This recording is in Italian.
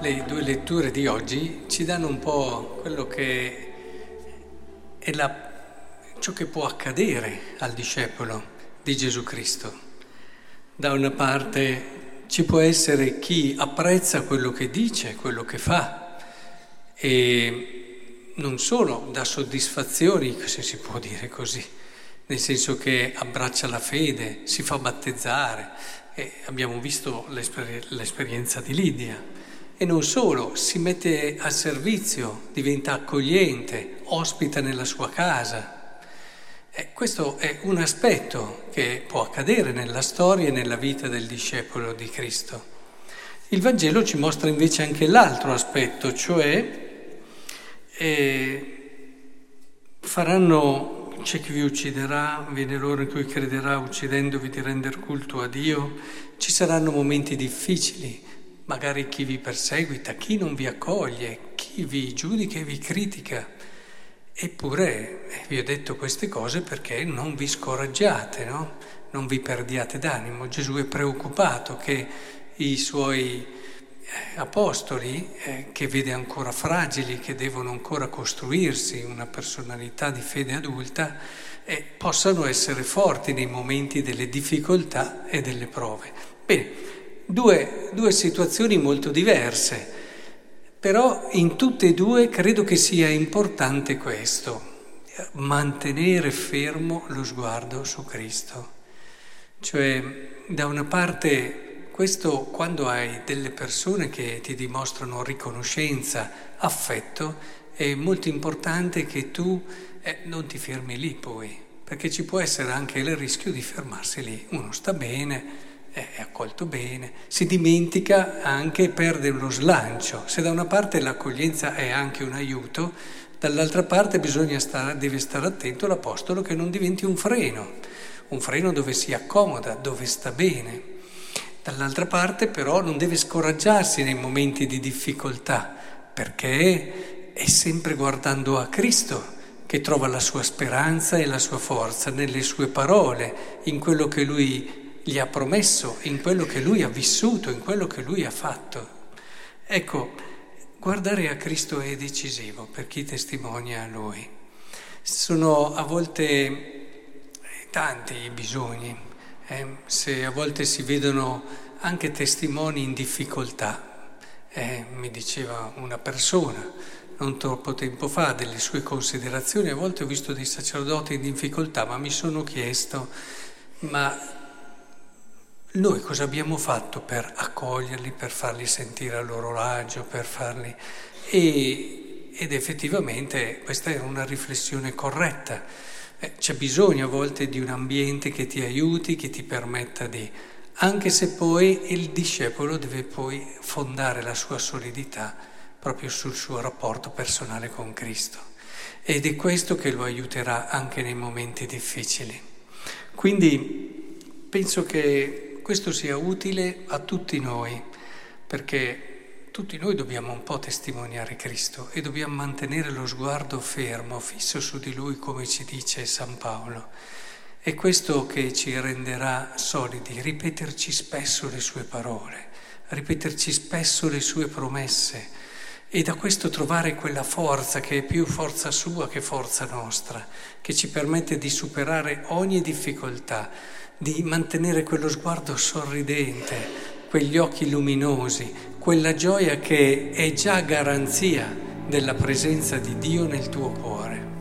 le due letture di oggi ci danno un po' quello che è la, ciò che può accadere al discepolo di Gesù Cristo. Da una parte ci può essere chi apprezza quello che dice, quello che fa e non solo dà soddisfazioni, se si può dire così, nel senso che abbraccia la fede, si fa battezzare, e abbiamo visto l'esper- l'esperienza di Lidia. E non solo, si mette al servizio, diventa accogliente, ospita nella sua casa. E questo è un aspetto che può accadere nella storia e nella vita del discepolo di Cristo. Il Vangelo ci mostra invece anche l'altro aspetto, cioè eh, faranno c'è chi vi ucciderà, viene l'ora in cui crederà uccidendovi di render culto a Dio, ci saranno momenti difficili, magari chi vi perseguita, chi non vi accoglie, chi vi giudica e vi critica. Eppure eh, vi ho detto queste cose perché non vi scoraggiate, no? non vi perdiate d'animo. Gesù è preoccupato che i suoi eh, apostoli eh, che vede ancora fragili, che devono ancora costruirsi una personalità di fede adulta, eh, possano essere forti nei momenti delle difficoltà e delle prove. Bene, due, due situazioni molto diverse, però in tutte e due credo che sia importante questo, mantenere fermo lo sguardo su Cristo. Cioè, da una parte questo quando hai delle persone che ti dimostrano riconoscenza, affetto, è molto importante che tu eh, non ti fermi lì poi, perché ci può essere anche il rischio di fermarsi lì. Uno sta bene, è accolto bene, si dimentica anche, perde lo slancio. Se da una parte l'accoglienza è anche un aiuto, dall'altra parte stare, deve stare attento l'Apostolo che non diventi un freno, un freno dove si accomoda, dove sta bene. Dall'altra parte però non deve scoraggiarsi nei momenti di difficoltà, perché è sempre guardando a Cristo che trova la sua speranza e la sua forza nelle sue parole, in quello che Lui gli ha promesso, in quello che Lui ha vissuto, in quello che Lui ha fatto. Ecco, guardare a Cristo è decisivo per chi testimonia a Lui. Sono a volte tanti i bisogni eh, se a volte si vedono anche testimoni in difficoltà. Eh, mi diceva una persona non troppo tempo fa delle sue considerazioni, a volte ho visto dei sacerdoti in difficoltà, ma mi sono chiesto, ma noi cosa abbiamo fatto per accoglierli, per farli sentire a loro agio, per farli... E, ed effettivamente questa era una riflessione corretta eh, c'è bisogno a volte di un ambiente che ti aiuti, che ti permetta di... anche se poi il discepolo deve poi fondare la sua solidità proprio sul suo rapporto personale con Cristo. Ed è questo che lo aiuterà anche nei momenti difficili. Quindi penso questo sia utile a tutti noi, perché tutti noi dobbiamo un po' testimoniare Cristo e dobbiamo mantenere lo sguardo fermo, fisso su di Lui, come ci dice San Paolo. È questo che ci renderà solidi, ripeterci spesso le sue parole, ripeterci spesso le sue promesse e da questo trovare quella forza che è più forza sua che forza nostra, che ci permette di superare ogni difficoltà, di mantenere quello sguardo sorridente, quegli occhi luminosi, quella gioia che è già garanzia della presenza di Dio nel tuo cuore.